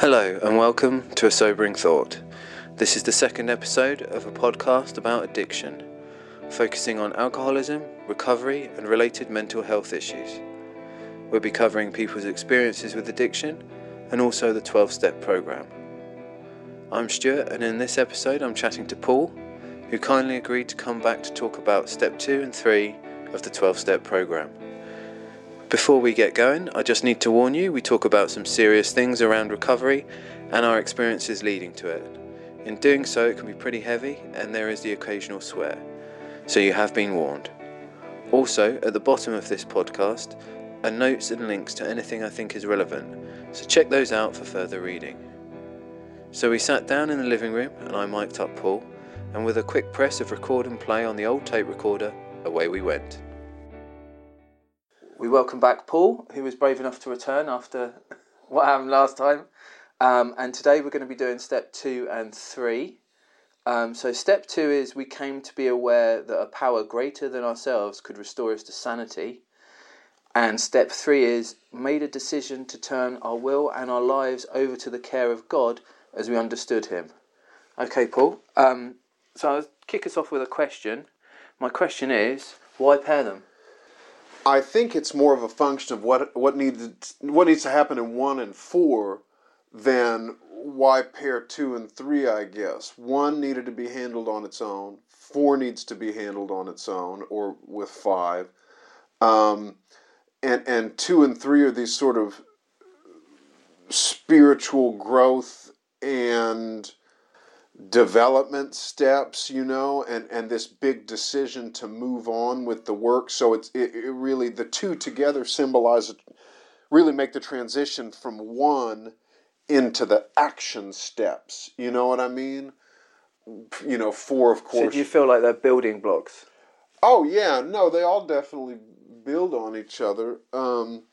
Hello, and welcome to A Sobering Thought. This is the second episode of a podcast about addiction, focusing on alcoholism, recovery, and related mental health issues. We'll be covering people's experiences with addiction and also the 12 step program. I'm Stuart, and in this episode, I'm chatting to Paul, who kindly agreed to come back to talk about step 2 and 3 of the 12 step program. Before we get going, I just need to warn you we talk about some serious things around recovery and our experiences leading to it. In doing so, it can be pretty heavy and there is the occasional swear, so you have been warned. Also, at the bottom of this podcast are notes and links to anything I think is relevant, so check those out for further reading. So we sat down in the living room and I mic'd up Paul, and with a quick press of record and play on the old tape recorder, away we went. We welcome back Paul, who was brave enough to return after what happened last time. Um, and today we're going to be doing step two and three. Um, so, step two is we came to be aware that a power greater than ourselves could restore us to sanity. And step three is made a decision to turn our will and our lives over to the care of God as we understood Him. Okay, Paul. Um, so, I'll kick us off with a question. My question is why pair them? I think it's more of a function of what what needs what needs to happen in one and four than why pair two and three. I guess one needed to be handled on its own. Four needs to be handled on its own, or with five. Um, and and two and three are these sort of spiritual growth and development steps, you know, and, and this big decision to move on with the work. So it's it, it really the two together symbolize really make the transition from one into the action steps. You know what I mean? You know, four of course. So do you feel like they're building blocks? Oh yeah, no, they all definitely build on each other. Um,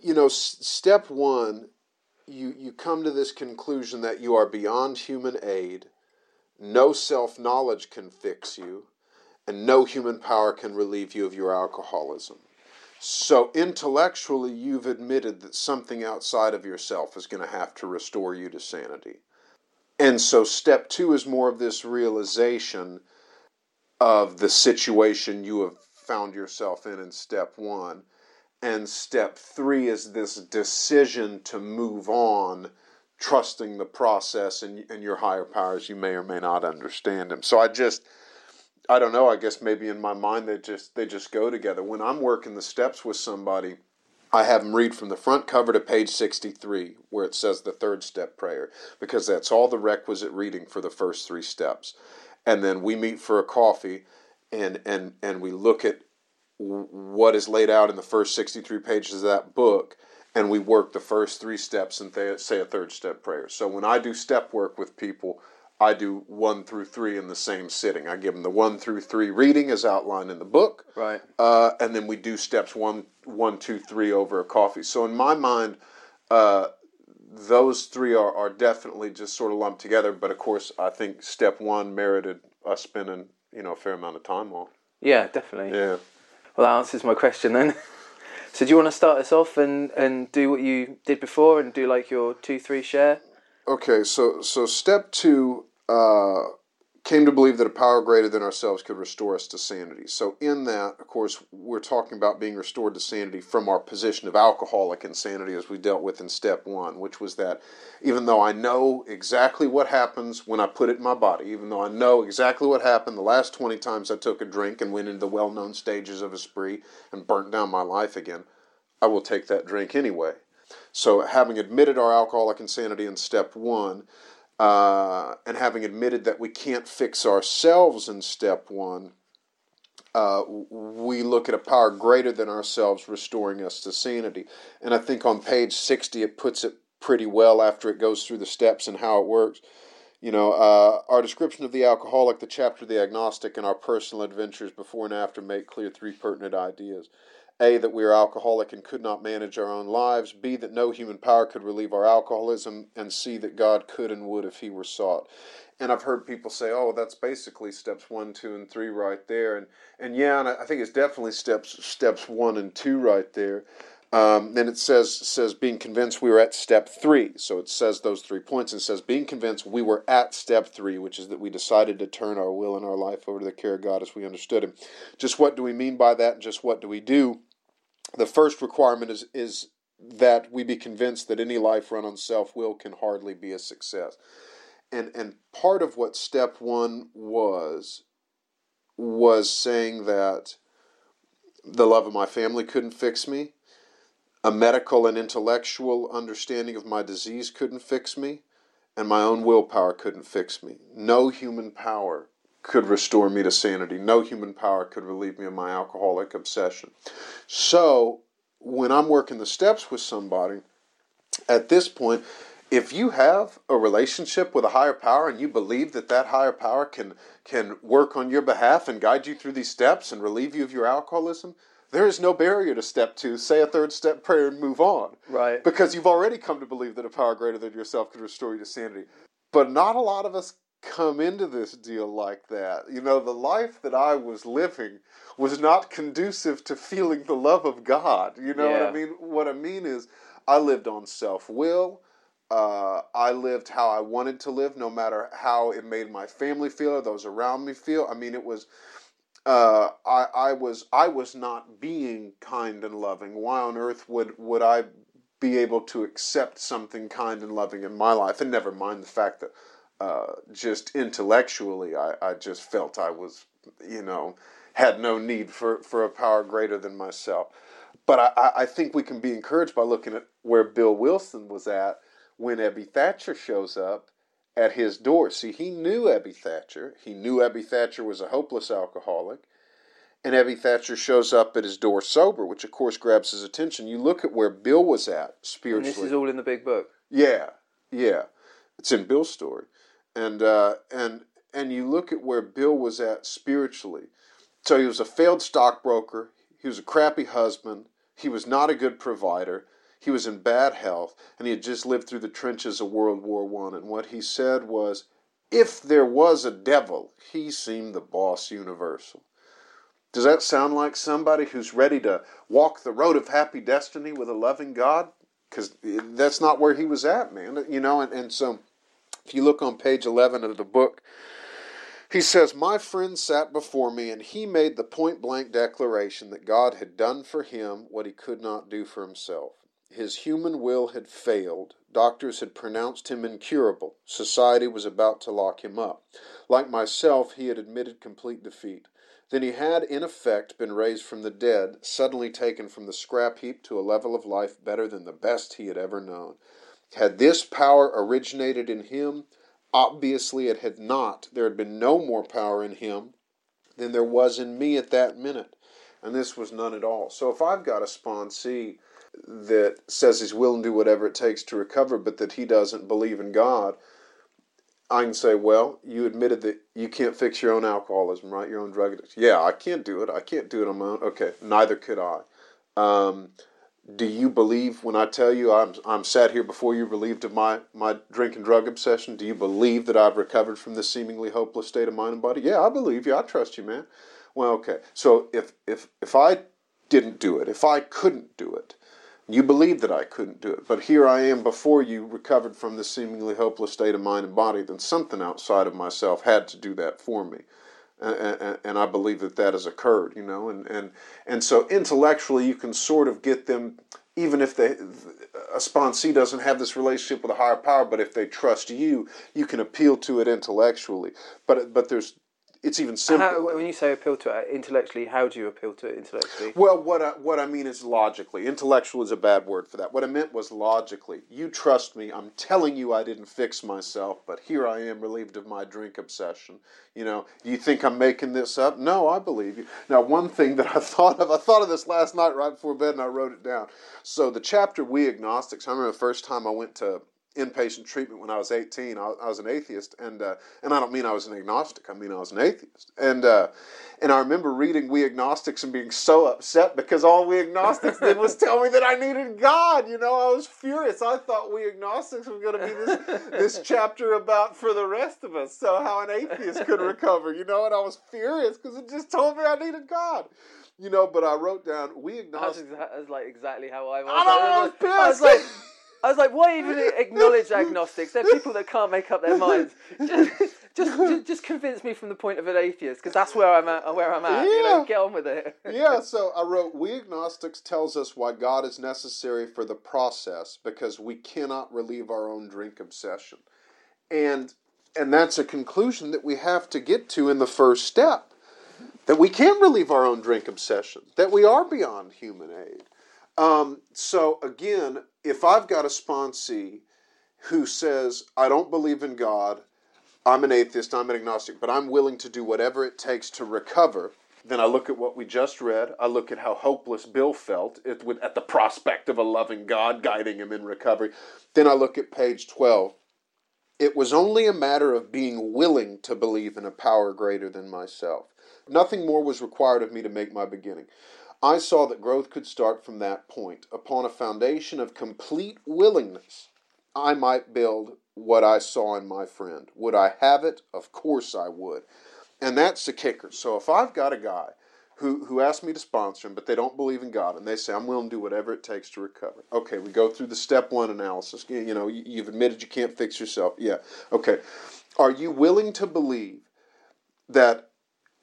you know, s- step one you, you come to this conclusion that you are beyond human aid, no self knowledge can fix you, and no human power can relieve you of your alcoholism. So, intellectually, you've admitted that something outside of yourself is going to have to restore you to sanity. And so, step two is more of this realization of the situation you have found yourself in in step one and step three is this decision to move on, trusting the process and, and your higher powers. You may or may not understand them. So I just, I don't know. I guess maybe in my mind they just they just go together. When I'm working the steps with somebody, I have them read from the front cover to page 63, where it says the third step prayer, because that's all the requisite reading for the first three steps. And then we meet for a coffee, and and and we look at what is laid out in the first 63 pages of that book and we work the first three steps and th- say a third step prayer. So when i do step work with people i do one through three in the same sitting. I give them the one through three reading as outlined in the book right. uh, and then we do steps one one two three over a coffee. So in my mind uh, those three are, are definitely just sort of lumped together but of course i think step one merited us spending you know a fair amount of time on. Yeah definitely. Yeah well, that answers my question then. so, do you want to start us off and, and do what you did before and do like your two three share? Okay, so so step two uh, came to believe that a power greater than ourselves could restore us to sanity. So in that, of course, we're talking about being restored to sanity from our position of alcoholic insanity as we dealt with in step one, which was that even though I know exactly what happens when I put it in my body, even though I know exactly what happened the last 20 times I took a drink and went into the well known stages of a spree and burnt down my life again, I will take that drink anyway. So, having admitted our alcoholic insanity in step one, uh, and having admitted that we can't fix ourselves in step one, uh, we look at a power greater than ourselves restoring us to sanity. And I think on page 60 it puts it pretty well after it goes through the steps and how it works. You know, uh, our description of the alcoholic, the chapter of the agnostic, and our personal adventures before and after make clear three pertinent ideas. A, that we are alcoholic and could not manage our own lives. B, that no human power could relieve our alcoholism. And C, that God could and would if He were sought. And I've heard people say, "Oh, that's basically steps one, two, and three right there." And and yeah, and I think it's definitely steps steps one and two right there. Um, then it says says being convinced we were at step three. So it says those three points and says being convinced we were at step three, which is that we decided to turn our will and our life over to the care of God as we understood Him. Just what do we mean by that, and just what do we do? The first requirement is is that we be convinced that any life run on self will can hardly be a success. And and part of what step one was was saying that the love of my family couldn't fix me a medical and intellectual understanding of my disease couldn't fix me, and my own willpower couldn't fix me. No human power could restore me to sanity. No human power could relieve me of my alcoholic obsession. So, when I'm working the steps with somebody, at this point, if you have a relationship with a higher power and you believe that that higher power can can work on your behalf and guide you through these steps and relieve you of your alcoholism, there is no barrier to step two. Say a third step prayer and move on. Right. Because you've already come to believe that a power greater than yourself could restore you to sanity. But not a lot of us come into this deal like that. You know, the life that I was living was not conducive to feeling the love of God. You know yeah. what I mean? What I mean is, I lived on self will. Uh, I lived how I wanted to live, no matter how it made my family feel or those around me feel. I mean, it was uh, I, I was I was not being kind and loving. Why on earth would would I be able to accept something kind and loving in my life? And never mind the fact that uh, just intellectually, I, I just felt I was, you know, had no need for, for a power greater than myself. But I, I think we can be encouraged by looking at where Bill Wilson was at when Ebby Thatcher shows up at his door. See, he knew Ebby Thatcher. He knew Ebby Thatcher was a hopeless alcoholic. And Ebby Thatcher shows up at his door sober, which of course grabs his attention. You look at where Bill was at spiritually. And this is all in the big book. Yeah, yeah, it's in Bill's story, and uh, and and you look at where Bill was at spiritually. So he was a failed stockbroker. He was a crappy husband. He was not a good provider. He was in bad health, and he had just lived through the trenches of World War One. And what he said was, if there was a devil, he seemed the boss universal. Does that sound like somebody who's ready to walk the road of happy destiny with a loving God? Because that's not where he was at, man. You know, and, and so if you look on page 11 of the book, he says, My friend sat before me, and he made the point blank declaration that God had done for him what he could not do for himself. His human will had failed. Doctors had pronounced him incurable. Society was about to lock him up. Like myself, he had admitted complete defeat. Then he had, in effect, been raised from the dead, suddenly taken from the scrap heap to a level of life better than the best he had ever known. Had this power originated in him? Obviously it had not. There had been no more power in him than there was in me at that minute. And this was none at all. So if I've got a sponsee that says he's willing to do whatever it takes to recover, but that he doesn't believe in God, I can say, well, you admitted that you can't fix your own alcoholism, right? Your own drug addiction. Yeah, I can't do it. I can't do it on my own. Okay, neither could I. Um, do you believe when I tell you I'm I'm sat here before you relieved of my my drink and drug obsession? Do you believe that I've recovered from this seemingly hopeless state of mind and body? Yeah, I believe you. I trust you, man. Well, okay. So if if if I didn't do it, if I couldn't do it, you believe that I couldn't do it, but here I am before you, recovered from this seemingly hopeless state of mind and body. Then something outside of myself had to do that for me, and, and I believe that that has occurred. You know, and and and so intellectually, you can sort of get them, even if they a sponsee doesn't have this relationship with a higher power, but if they trust you, you can appeal to it intellectually. But but there's it's even simpler. How, when you say appeal to it intellectually, how do you appeal to it intellectually? Well, what I, what I mean is logically. Intellectual is a bad word for that. What I meant was logically. You trust me. I'm telling you I didn't fix myself, but here I am relieved of my drink obsession. You know, you think I'm making this up? No, I believe you. Now, one thing that I thought of, I thought of this last night right before bed and I wrote it down. So the chapter We Agnostics, I remember the first time I went to inpatient treatment when I was 18. I, I was an atheist, and uh, and I don't mean I was an agnostic. I mean I was an atheist, and uh, And I remember reading We Agnostics and being so upset because all We Agnostics did was tell me that I needed God. You know, I was furious. I thought We Agnostics was going to be this, this chapter about for the rest of us, so how an atheist could recover, you know, and I was furious because it just told me I needed God. You know, but I wrote down We That's, Agnostics. exa- that's like exactly how I was. I know, I was I was pissed. like, I was like, why even acknowledge agnostics? They're people that can't make up their minds. Just, just, just, convince me from the point of an atheist, because that's where I'm at. Uh, where I'm at. You know, Yeah. get on with it. yeah, so I wrote, We agnostics tells us why God is necessary for the process because we cannot relieve our own drink obsession. And and that's a conclusion that we have to get to in the first step. That we can't relieve our own drink obsession, that we are beyond human aid. Um, so again, if I've got a sponsee who says, I don't believe in God, I'm an atheist, I'm an agnostic, but I'm willing to do whatever it takes to recover. Then I look at what we just read. I look at how hopeless Bill felt at the prospect of a loving God guiding him in recovery. Then I look at page 12. It was only a matter of being willing to believe in a power greater than myself. Nothing more was required of me to make my beginning. I saw that growth could start from that point. Upon a foundation of complete willingness, I might build what I saw in my friend. Would I have it? Of course I would. And that's the kicker. So if I've got a guy who, who asked me to sponsor him, but they don't believe in God, and they say, I'm willing to do whatever it takes to recover. Okay, we go through the step one analysis. You you know, you've admitted you can't fix yourself. Yeah. Okay. Are you willing to believe that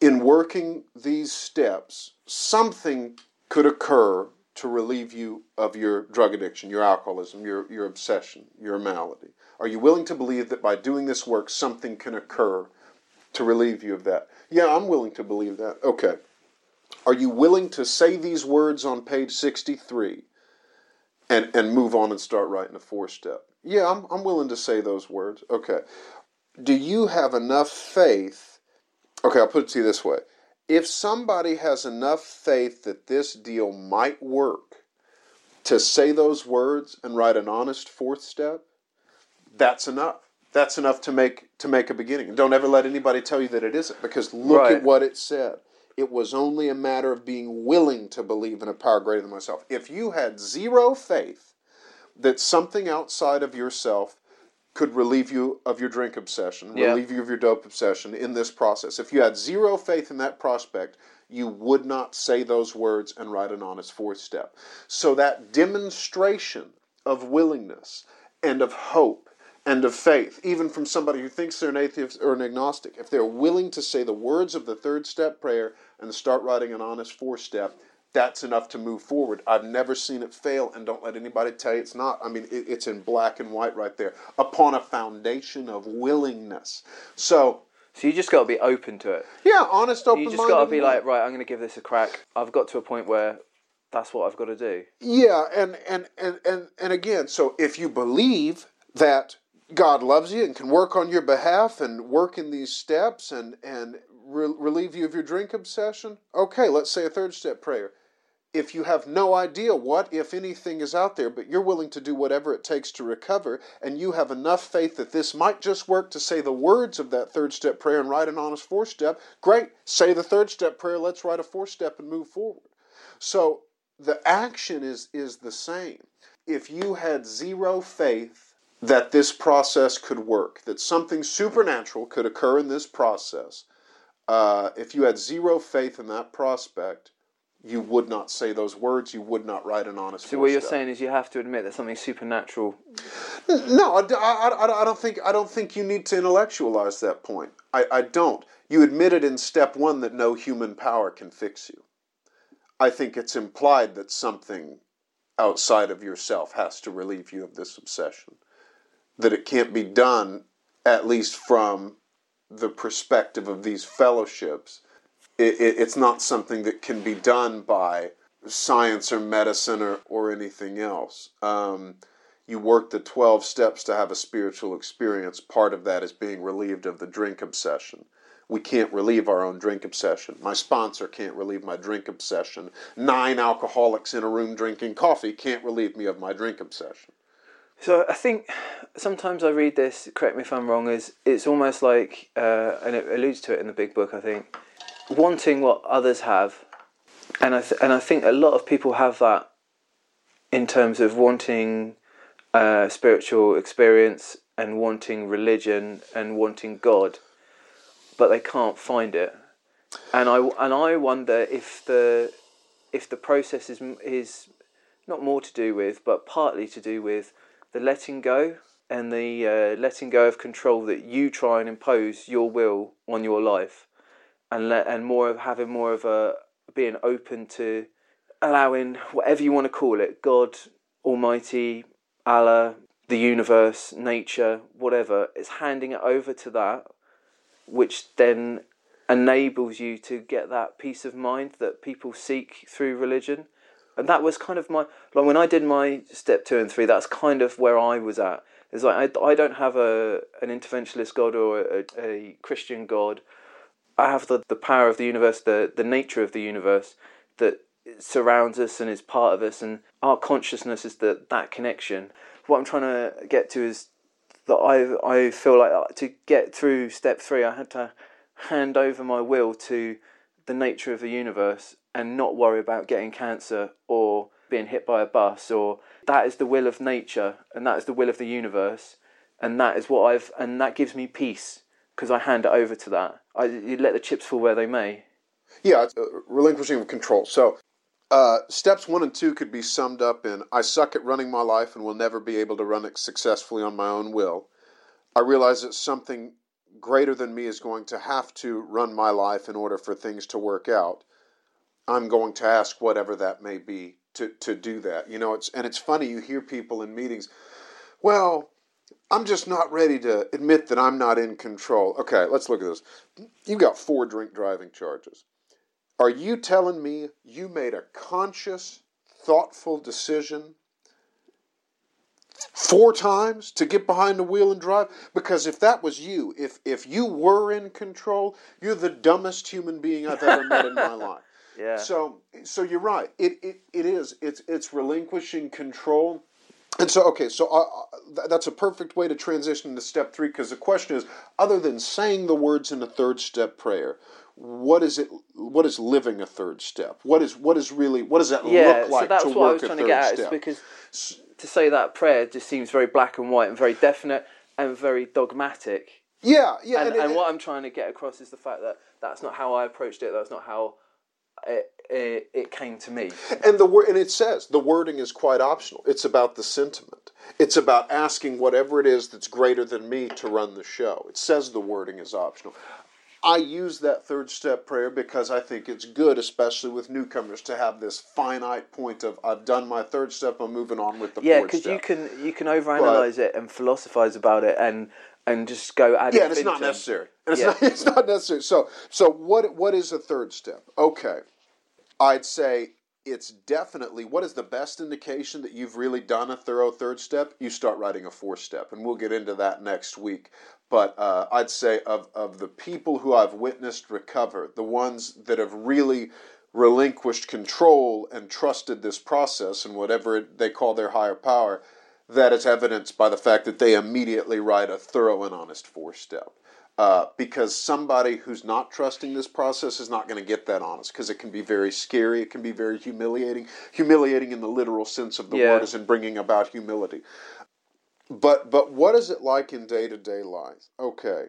in working these steps, something could occur to relieve you of your drug addiction, your alcoholism, your, your obsession, your malady? Are you willing to believe that by doing this work, something can occur to relieve you of that? Yeah, I'm willing to believe that. Okay. Are you willing to say these words on page 63 and, and move on and start writing a four step? Yeah, I'm, I'm willing to say those words. Okay. Do you have enough faith? Okay, I'll put it to you this way. If somebody has enough faith that this deal might work to say those words and write an honest fourth step, that's enough. That's enough to make to make a beginning. And don't ever let anybody tell you that it isn't, because look Right. at what it said. It was only a matter of being willing to believe in a power greater than myself. If you had zero faith that something outside of yourself could relieve you of your drink obsession, Yeah. relieve you of your dope obsession in this process. If you had zero faith in that prospect, you would not say those words and write an honest fourth step. So that demonstration of willingness and of hope and of faith, even from somebody who thinks they're an atheist or an agnostic, if they're willing to say the words of the third step prayer and start writing an honest fourth step, that's enough to move forward. I've never seen it fail, and don't let anybody tell you it's not. I mean, it, it's in black and white right there, upon a foundation of willingness. So, So you just got to be open to it. yeah, honest, open You just got to be like, right, I'm going to give this a crack. I've got to a point where that's what I've got to do. Yeah, and and and and and again, so if you believe that God loves you and can work on your behalf and work in these steps and and re- relieve you of your drink obsession, okay, let's say a third step prayer. If you have no idea what, if anything, is out there, but you're willing to do whatever it takes to recover, and you have enough faith that this might just work to say the words of that third step prayer and write an honest fourth step, great. Say the third step prayer, let's write a fourth step and move forward. So the action is is the same. If you had zero faith that this process could work, that something supernatural could occur in this process, uh, if you had zero faith in that prospect, you would not say those words. You would not write an honest. So what you're saying is you have to admit that something supernatural. No, I, I, I- I don't think I don't think you need to intellectualize that point. I, I don't. You admitted in step one that no human power can fix you. I think it's implied that something outside of yourself has to relieve you of this obsession. That it can't be done, at least from the perspective of these fellowships. It, it, it's not something that can be done by science or medicine or, or anything else. Um, you work the 12 steps to have a spiritual experience. Part of that is being relieved of the drink obsession. We can't relieve our own drink obsession. My sponsor can't relieve my drink obsession. Nine alcoholics in a room drinking coffee can't relieve me of my drink obsession. So I think sometimes I read this. Correct me if I'm wrong. Is it's almost like, uh, and it alludes to it in the big book. I think wanting what others have, and I th- and I think a lot of people have that in terms of wanting uh, spiritual experience and wanting religion and wanting God, but they can't find it, and I and I wonder if the if the process is is not more to do with, but partly to do with the letting go and the uh, letting go of control that you try and impose your will on your life, and let and more of having more of a being open to allowing whatever you want to call it, God, Almighty, Allah, the universe, nature, whatever, is handing it over to that, which then enables you to get that peace of mind that people seek through religion. And that was kind of my like when I did my step two and three. That's kind of where I was at. It's like I, I don't have a an interventionist God or a, a Christian God. I have the, the power of the universe, the the nature of the universe that surrounds us and is part of us, and our consciousness is that that connection. What I'm trying to get to is that I I feel like uh, to get through step three, I had to hand over my will to the nature of the universe and not worry about getting cancer or being hit by a bus or that is the will of nature and that is the will of the universe and that is what I've and that gives me peace because I hand it over to that. I you let the chips fall where they may. Yeah, it's, uh, relinquishing control. So, uh, steps one and two could be summed up in I suck at running my life and will never be able to run it successfully on my own will. I realize that something greater than me is going to have to run my life in order for things to work out. I'm going to ask whatever that may be to, to do that. You know, it's and it's funny you hear people in meetings, well, I'm just not ready to admit that I'm not in control. Okay, let's look at this. You've got four drink driving charges. Are you telling me you made a conscious, thoughtful decision four times to get behind the wheel and drive? Because if that was you, if if you were in control, you're the dumbest human being I've ever met in my life. Yeah. So so you're right. It it, it is. It's it's relinquishing control. And so okay, so uh, uh, that's a perfect way to transition to step three because the question is, other than saying the words in a third step prayer, what is it? What is living a third step? What is what is really what does that yeah, look like so that's to what work I was a trying third to get at. Is step? because to say that prayer just seems very black and white and very definite and very dogmatic. yeah, yeah, and, and, and it- what I'm trying to get across is the fact that that's not how I approached it. That's not how it, it, it came to me. And the word, and it says the wording is quite optional. It's about the sentiment. It's about asking whatever it is that's greater than me to run the show. It says the wording is optional. I use that third step prayer because I think it's good, especially with newcomers, to have this finite point of I've done my third step, I'm moving on with the Yeah, fourth because you can you can overanalyze it and philosophize about it and and just go ad yeah, and it's not necessary. And it's Yeah. not it's not necessary. So so what what is a third step? Okay. I'd say it's definitely what is the best indication that you've really done a thorough third step? You start writing a fourth step, and we'll get into that next week. But uh, I'd say of of the people who I've witnessed recover, the ones that have really relinquished control and trusted this process and whatever they call their higher power, that is evidenced by the fact that they immediately write a thorough and honest fourth step. Uh, because somebody who's not trusting this process is not going to get that honest because it can be very scary. It can be very humiliating. Humiliating in the literal sense of the Yeah. word is in bringing about humility. But but what is it like in day to day life? Okay,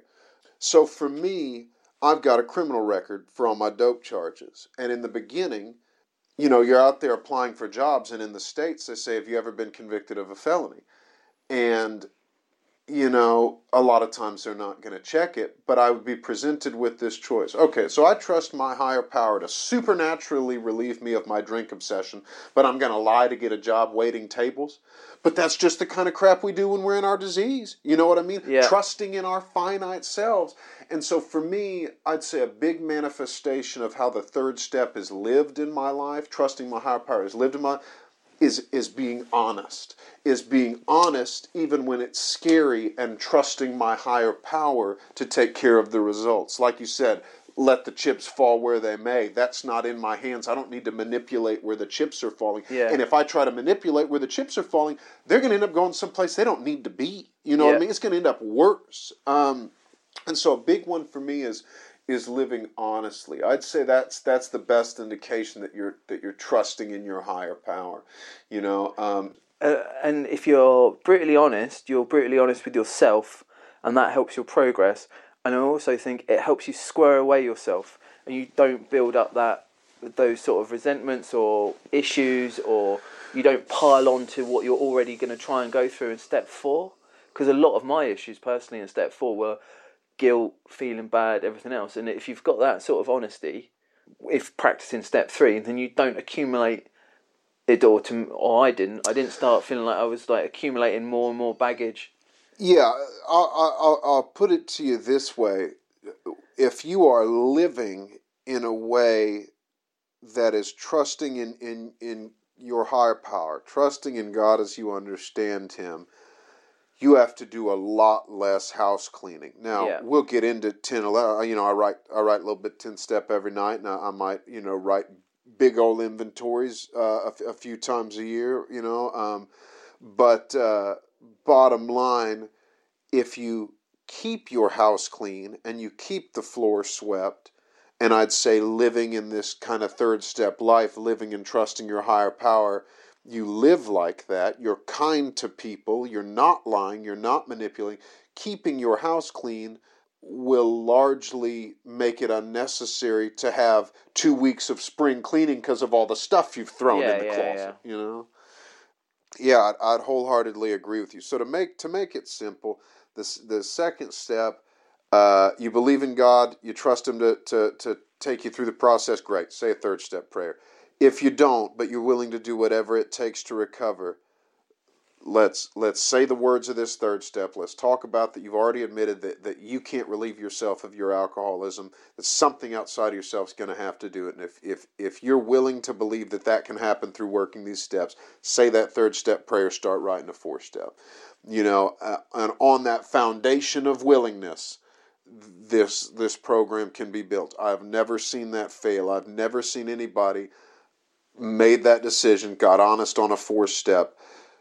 so for me, I've got a criminal record for all my dope charges, and in the beginning, you know, you're out there applying for jobs, and in the states, they say, "Have you ever been convicted of a felony?" And you know, a lot of times they're not going to check it, but I would be presented with this choice. Okay, so I trust my higher power to supernaturally relieve me of my drink obsession, but I'm going to lie to get a job waiting tables. But that's just the kind of crap we do when we're in our disease. You know what I mean? Yeah. Trusting in our finite selves. And so for me, I'd say a big manifestation of how the third step is lived in my life, trusting my higher power is lived in my is is being honest is being honest even when it's scary and trusting my higher power to take care of the results. Like you said let the chips fall where they may. That's not in my hands. I don't need to manipulate where the chips are falling. Yeah. and if i try to manipulate where the chips are falling they're going to end up going someplace they don't need to be. You know what i mean? It's going to end up worse. Um, and so a big one for me is is living honestly. I'd say that's that's the best indication that you're that you're trusting in your higher power. You know, um, uh, and if you're brutally honest, you're brutally honest with yourself, and that helps your progress. And I also think it helps you square away yourself, and you don't build up that those sort of resentments or issues, or you don't pile on to what you're already going to try and go through in step four. Because a lot of my issues personally in step four were guilt, feeling bad, everything else. And if you've got that sort of honesty, if practicing step three, then you don't accumulate it or to or I didn't. I didn't start feeling like I was like accumulating more and more baggage. Yeah, I'll, I'll, I'll put it to you this way: if you are living in a way that is trusting in in in your higher power, trusting in God as you understand Him, you have to do a lot less house cleaning. Now Yeah. we'll get into 10, 11, You know, I write I write a little bit ten step every night, and I, I might you know write big old inventories uh, a, f- a few times a year. You know, um, but uh, bottom line, if you keep your house clean and you keep the floor swept, and I'd say living in this kind of third step life, living and trusting your higher power, you live like that, you're kind to people, you're not lying, you're not manipulating, keeping your house clean will largely make it unnecessary to have two weeks of spring cleaning because of all the stuff you've thrown Yeah, in the yeah, closet you know? Yeah I'd, I'd wholeheartedly agree with you. So to make to make it simple this the second step uh, you believe in god you trust him to, to, to take you through the process great. Say a third step prayer if you don't but you're willing to do whatever it takes to recover let's let's say the words of this third step. Let's talk about that you've already admitted that, that you can't relieve yourself of your alcoholism that something outside of yourself is going to have to do it. And if, if if you're willing to believe that that can happen through working these steps say that third step prayer start writing a fourth step. You know uh, and on that foundation of willingness this this program can be built. I've never seen that fail. I've never seen anybody made that decision got honest on a fourth step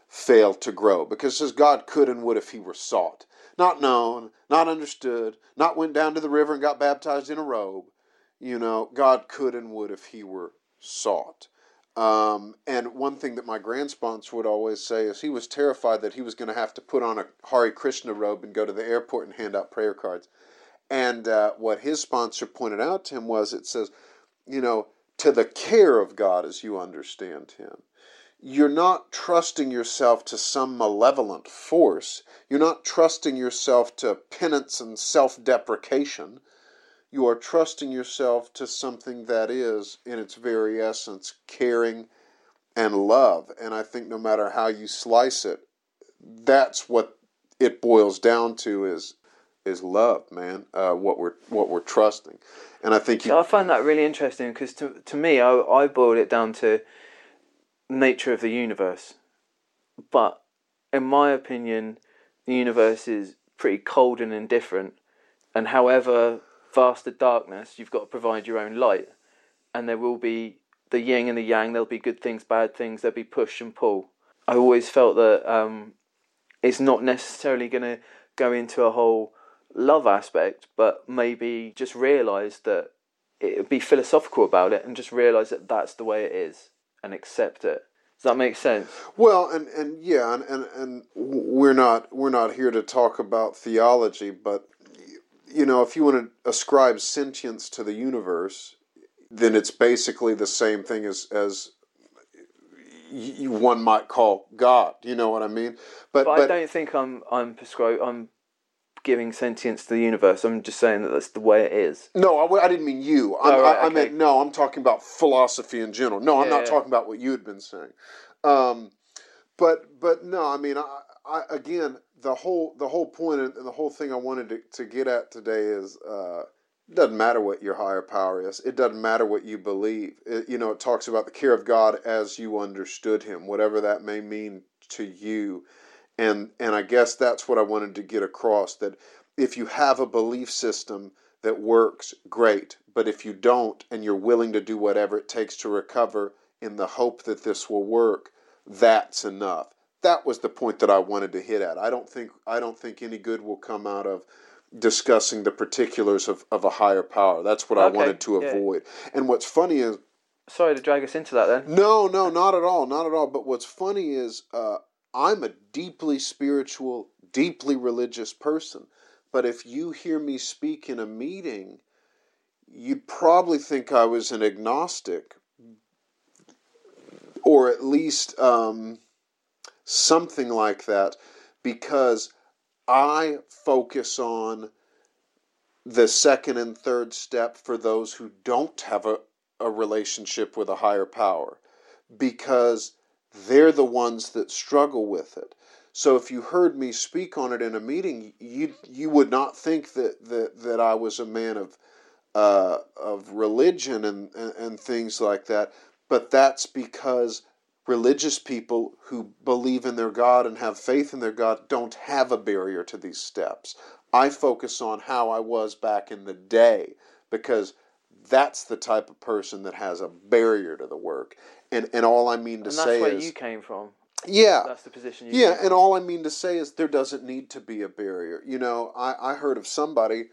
failed to grow because as God could and would if he were sought. Not known, not understood, not went down to the river and got baptized in a robe. You know, God could and would if he were sought. Um, and one thing that my grand sponsor would always say is he was terrified that he was going to have to put on a Hare Krishna robe and go to the airport and hand out prayer cards. And uh, what his sponsor pointed out to him was it says, you know, to the care of God as you understand him you're not trusting yourself to some malevolent force. You're not trusting yourself to penance and self deprecation. You are trusting yourself to something that is, in its very essence, caring and love. And I think no matter how you slice it, that's what it boils down to is is love, man. Uh, what we're what we're trusting, and I think you, I find that really interesting because to to me, I I boiled it down to nature of the universe. But in my opinion, the universe is pretty cold and indifferent, and however vast the darkness, you've got to provide your own light, and there will be the yin and the yang. There'll be good things, bad things. There'll be push and pull. I always felt that um, it's not necessarily going to go into a whole love aspect, but maybe just realise that it would be philosophical about it and just realise that that's the way it is and accept it. Does that make sense? Well, and, and yeah, and, and, and we're not we're not here to talk about theology, but you know, if you want to ascribe sentience to the universe, then it's basically the same thing as as y- one might call God. You know what I mean? But But, I don't think I'm I'm prescri- I'm giving sentience to the universe. I'm just saying that that's the way it is. No, I, I didn't mean you. I'm, Oh, right, I, I okay. meant no. I'm talking about philosophy in general. No, I'm Yeah, not yeah. talking about what you had been saying. Um, but but no, I mean, I, I again the whole the whole point and the whole thing I wanted to, to get at today is uh, it doesn't matter what your higher power is. It doesn't matter what you believe. It, you know, it talks about the care of God as you understood Him, whatever that may mean to you. And and I guess that's what I wanted to get across that if you have a belief system that works, great. But if you don't and you're willing to do whatever it takes to recover in the hope that this will work, that's enough. That was the point that I wanted to hit at. I don't think I don't think any good will come out of discussing the particulars of, of a higher power. That's what I wanted to yeah. avoid. And what's funny is Sorry to drag us into that then. no, no, not at all, not at all. But what's funny is uh, I'm a deeply spiritual, deeply religious person. But if you hear me speak in a meeting, you'd probably think I was an agnostic, or at least um, something like that, because I focus on the second and third step for those who don't have a, a relationship with a higher power because they're the ones that struggle with it. So if you heard me speak on it in a meeting, you you would not think that that, that I was a man of uh, of religion and, and, and things like that. But that's because religious people who believe in their God and have faith in their God don't have a barrier to these steps. I focus on how I was back in the day because that's the type of person that has a barrier to the work. And and all I mean to And that's say where is you came from. yeah. That's the position you Yeah, and all I mean to say is there doesn't need to be a barrier. You know, I, I heard of somebody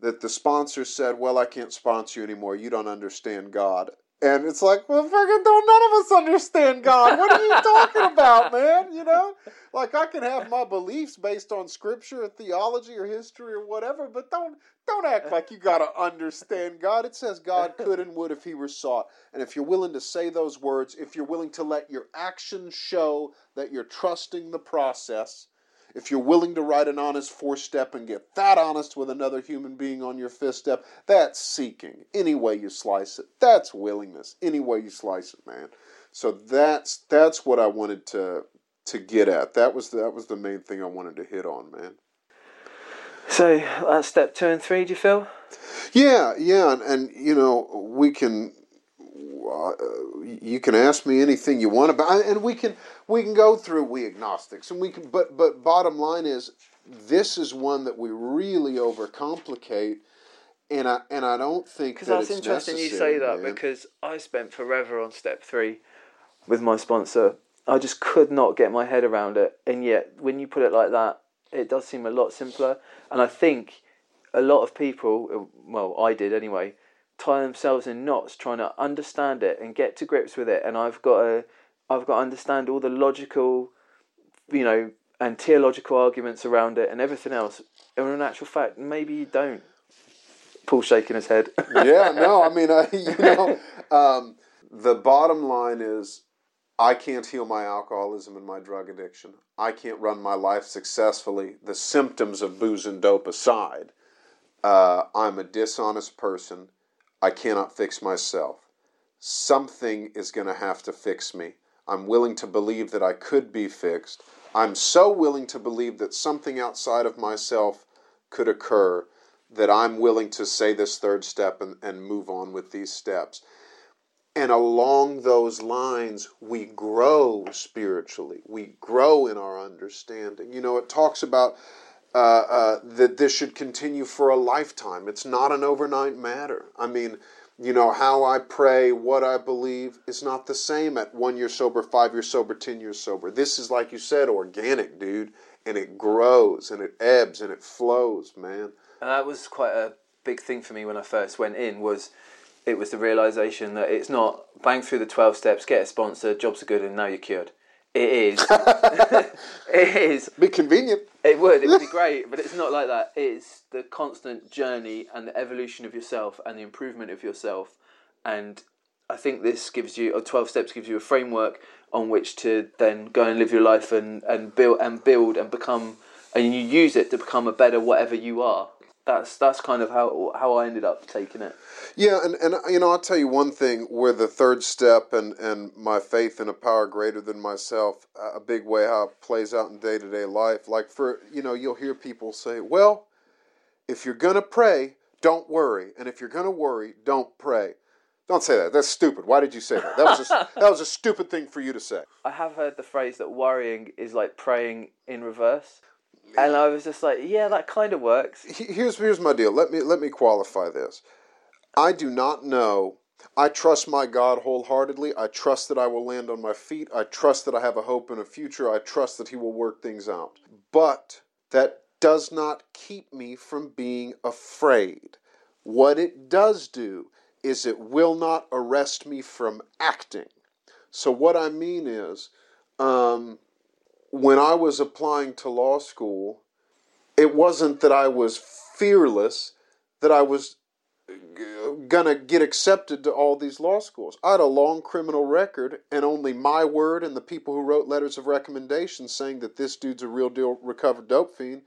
that the sponsor said, Well, I can't sponsor you anymore. You don't understand God. And it's like, well, friggin' don't none of us understand God. What are you talking about, man? You know? Like I can have my beliefs based on scripture or theology or history or whatever, but don't don't act like you gotta understand God. It says God could and would if he were sought. And if you're willing to say those words, if you're willing to let your actions show that you're trusting the process, if you're willing to write an honest four step and get that honest with another human being on your fifth step, that's seeking. Any way you slice it, that's willingness. Any way you slice it, man. So that's that's what I wanted to to get at. That was that was the main thing I wanted to hit on, man. So that's step two and three. Do you feel? Yeah, yeah, and, and you know we can. Uh, you can ask me anything you want about, and we can we can go through we agnostics, and we can. But but bottom line is, this is one that we really overcomplicate, and I and I don't think Because that that's interesting you say that man. because I spent forever on step three with my sponsor. I just could not get my head around it, and yet when you put it like that, it does seem a lot simpler. And I think a lot of people, well, I did anyway, tie themselves in knots trying to understand it and get to grips with it. And I've got to, I've got to understand all the logical, you know, and theological arguments around it and everything else. And in actual fact, maybe you don't. Paul shaking his head. yeah, no, I mean, I, you know, um, the bottom line is I can't heal my alcoholism and my drug addiction. I can't run my life successfully. The symptoms of booze and dope aside, uh, I'm a dishonest person. I cannot fix myself. Something is going to have to fix me. I'm willing to believe that I could be fixed. I'm so willing to believe that something outside of myself could occur that I'm willing to say this third step and, and move on with these steps. And along those lines, we grow spiritually. We grow in our understanding. You know, it talks about uh, uh, that this should continue for a lifetime. It's not an overnight matter. I mean, you know, how I pray, what I believe is not the same at one year sober, five years sober, ten years sober. This is, like you said, organic, dude. And it grows and it ebbs and it flows, man. And that was quite a big thing for me when I first went in was it was the realization that it's not bang through the 12 steps, get a sponsor, jobs are good and now you're cured. It is. it is. Be convenient. It would. It would be great, but it's not like that. It's the constant journey and the evolution of yourself and the improvement of yourself. And I think this gives you, or 12 steps gives you a framework on which to then go and live your life and, and build and build and become, and you use it to become a better whatever you are. That's that's kind of how how I ended up taking it. Yeah, and, and you know, I'll tell you one thing where the third step and, and my faith in a power greater than myself, a big way how it plays out in day to day life. Like, for, you know, you'll hear people say, well, if you're going to pray, don't worry. And if you're going to worry, don't pray. Don't say that. That's stupid. Why did you say that? That was a, that was a stupid thing for you to say. I have heard the phrase that worrying is like praying in reverse. And I was just like, yeah, that kind of works. Here's here's my deal. Let me let me qualify this. I do not know. I trust my God wholeheartedly. I trust that I will land on my feet. I trust that I have a hope and a future. I trust that He will work things out. But that does not keep me from being afraid. What it does do is it will not arrest me from acting. So, what I mean is, um, when I was applying to law school, it wasn't that I was fearless, that I was gonna get accepted to all these law schools. I had a long criminal record, and only my word and the people who wrote letters of recommendation saying that this dude's a real deal recovered dope fiend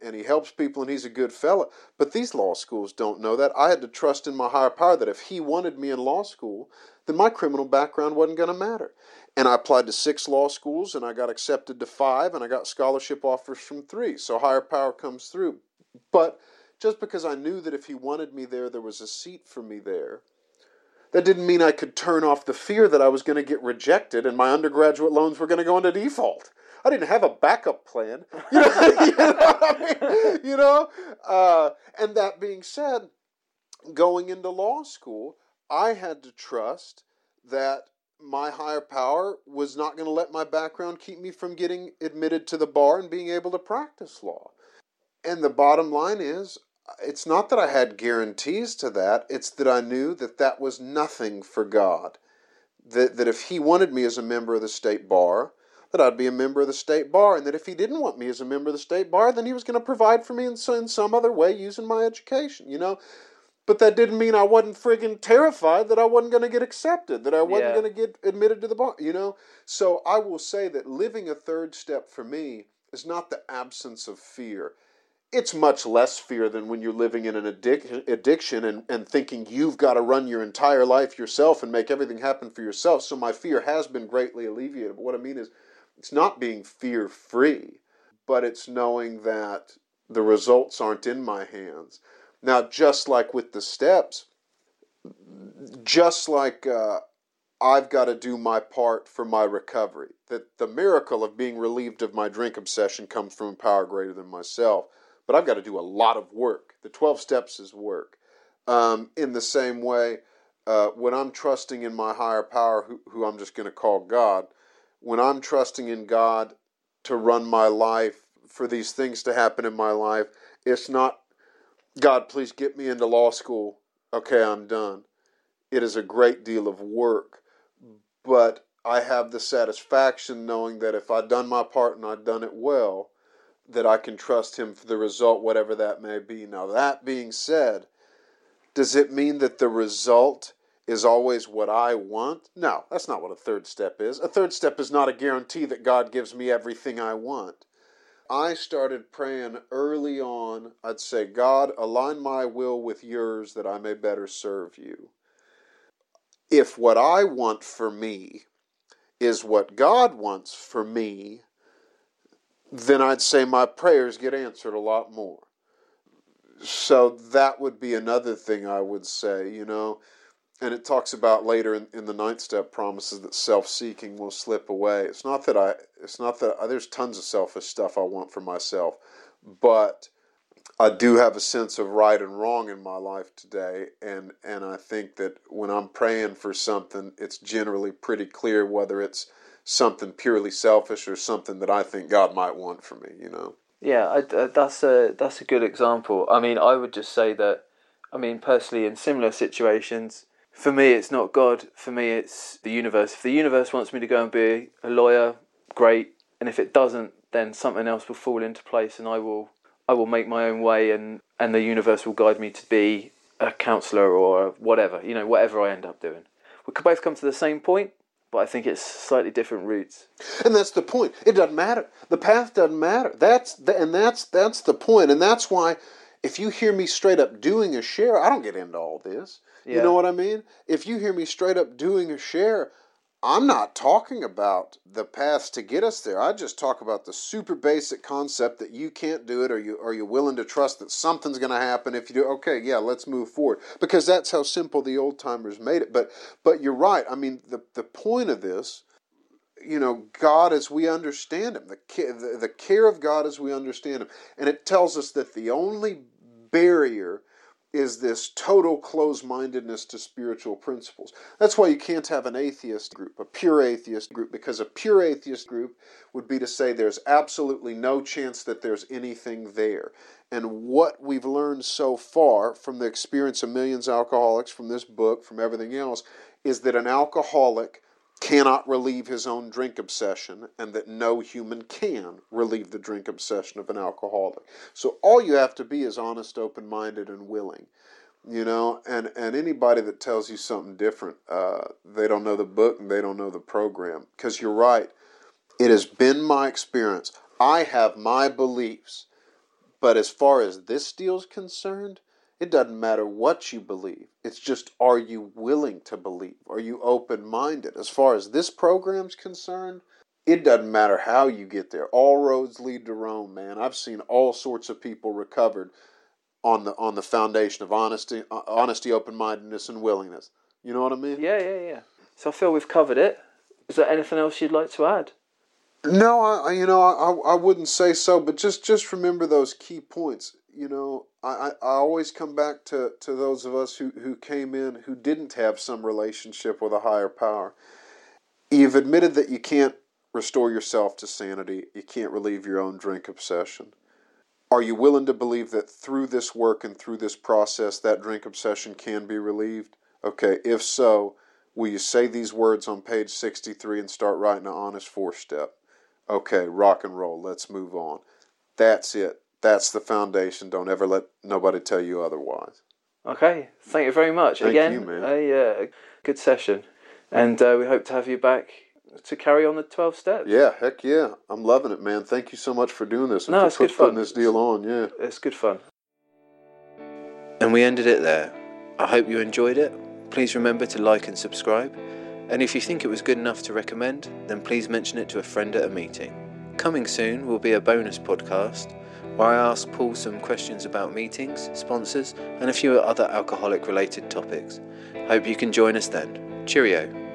and he helps people and he's a good fella. But these law schools don't know that. I had to trust in my higher power that if he wanted me in law school, then my criminal background wasn't to matter. And I applied to six law schools and I got accepted to five and I got scholarship offers from three. So higher power comes through. But just because I knew that if he wanted me there, there was a seat for me there, that didn't mean I could turn off the fear that I was going to get rejected and my undergraduate loans were going to go into default. I didn't have a backup plan. You know, you know I mean? You know? Uh, and that being said, going into law school, I had to trust that my higher power was not going to let my background keep me from getting admitted to the bar and being able to practice law. And the bottom line is, it's not that I had guarantees to that, it's that I knew that that was nothing for God. That, that if He wanted me as a member of the state bar, that I'd be a member of the state bar, and that if He didn't want me as a member of the state bar, then He was going to provide for me in, in some other way using my education, you know? But that didn't mean I wasn't friggin' terrified that I wasn't going to get accepted, that I wasn't Yeah. going to get admitted to the bar, you know? So I will say that living a third step for me is not the absence of fear it's much less fear than when you're living in an addic- addiction and, and thinking you've got to run your entire life yourself and make everything happen for yourself. So my fear has been greatly alleviated. But what I mean is, it's not being fear free, but it's knowing that the results aren't in my hands. Now, just like with the steps, just like uh, I've got to do my part for my recovery, that the miracle of being relieved of my drink obsession comes from a power greater than myself but I've got to do a lot of work. The 12 steps is work. Um, in the same way, uh, when I'm trusting in my higher power, who, who I'm just going to call God, when I'm trusting in God to run my life, for these things to happen in my life, it's not, God, please get me into law school. Okay, I'm done. It is a great deal of work, but I have the satisfaction knowing that if I've done my part and I've done it well, that I can trust him for the result, whatever that may be. Now, that being said, does it mean that the result is always what I want? No, that's not what a third step is. A third step is not a guarantee that God gives me everything I want. I started praying early on. I'd say, God, align my will with yours that I may better serve you. If what I want for me is what God wants for me, then I'd say my prayers get answered a lot more. So that would be another thing I would say, you know. And it talks about later in, in the ninth step promises that self-seeking will slip away. It's not that I. It's not that there's tons of selfish stuff I want for myself, but I do have a sense of right and wrong in my life today, and and I think that when I'm praying for something, it's generally pretty clear whether it's something purely selfish or something that I think God might want for me. You know. Yeah, I, uh, that's a that's a good example. I mean, I would just say that. I mean, personally, in similar situations, for me, it's not God. For me, it's the universe. If the universe wants me to go and be a lawyer, great. And if it doesn't, then something else will fall into place, and I will I will make my own way, and and the universe will guide me to be a counsellor or whatever. You know, whatever I end up doing. We could both come to the same point, but I think it's slightly different routes. And that's the point. It doesn't matter. The path doesn't matter. That's the, and that's that's the point. And that's why if you hear me straight up doing a share, I don't get into all this. You know what I mean? If you hear me straight up doing a share, I'm not talking about the paths to get us there. I just talk about the super basic concept that you can't do it or you are you willing to trust that something's going to happen if you do okay, yeah, let's move forward. Because that's how simple the old timers made it. But but you're right. I mean, the the point of this you know, God as we understand Him, the, the, the care of God as we understand Him. And it tells us that the only barrier is this total closed mindedness to spiritual principles. That's why you can't have an atheist group, a pure atheist group, because a pure atheist group would be to say there's absolutely no chance that there's anything there. And what we've learned so far from the experience of millions of alcoholics, from this book, from everything else, is that an alcoholic cannot relieve his own drink obsession and that no human can relieve the drink obsession of an alcoholic. So all you have to be is honest, open-minded and willing. You know, and and anybody that tells you something different, uh, they don't know the book and they don't know the program. Because you're right, it has been my experience. I have my beliefs, but as far as this deal's concerned, it doesn't matter what you believe. It's just, are you willing to believe? Are you open minded? As far as this program's concerned, it doesn't matter how you get there. All roads lead to Rome, man. I've seen all sorts of people recovered on the on the foundation of honesty, uh, honesty, open mindedness, and willingness. You know what I mean? Yeah, yeah, yeah. So I feel we've covered it. Is there anything else you'd like to add? No, I you know I I wouldn't say so, but just just remember those key points. You know, I, I always come back to, to those of us who, who came in who didn't have some relationship with a higher power. You've admitted that you can't restore yourself to sanity, you can't relieve your own drink obsession. Are you willing to believe that through this work and through this process that drink obsession can be relieved? Okay, if so, will you say these words on page 63 and start writing an honest four step? Okay, rock and roll, let's move on. That's it that's the foundation. Don't ever let nobody tell you otherwise. Okay, thank you very much. Thank Again, you, man. a uh, good session, and uh, we hope to have you back to carry on the twelve steps. Yeah, heck yeah, I'm loving it, man. Thank you so much for doing this and No, for it's put, good fun. putting this deal on. Yeah. It's good fun. And we ended it there. I hope you enjoyed it. Please remember to like and subscribe. And if you think it was good enough to recommend, then please mention it to a friend at a meeting. Coming soon will be a bonus podcast where I ask Paul some questions about meetings, sponsors, and a few other alcoholic related topics. Hope you can join us then. Cheerio.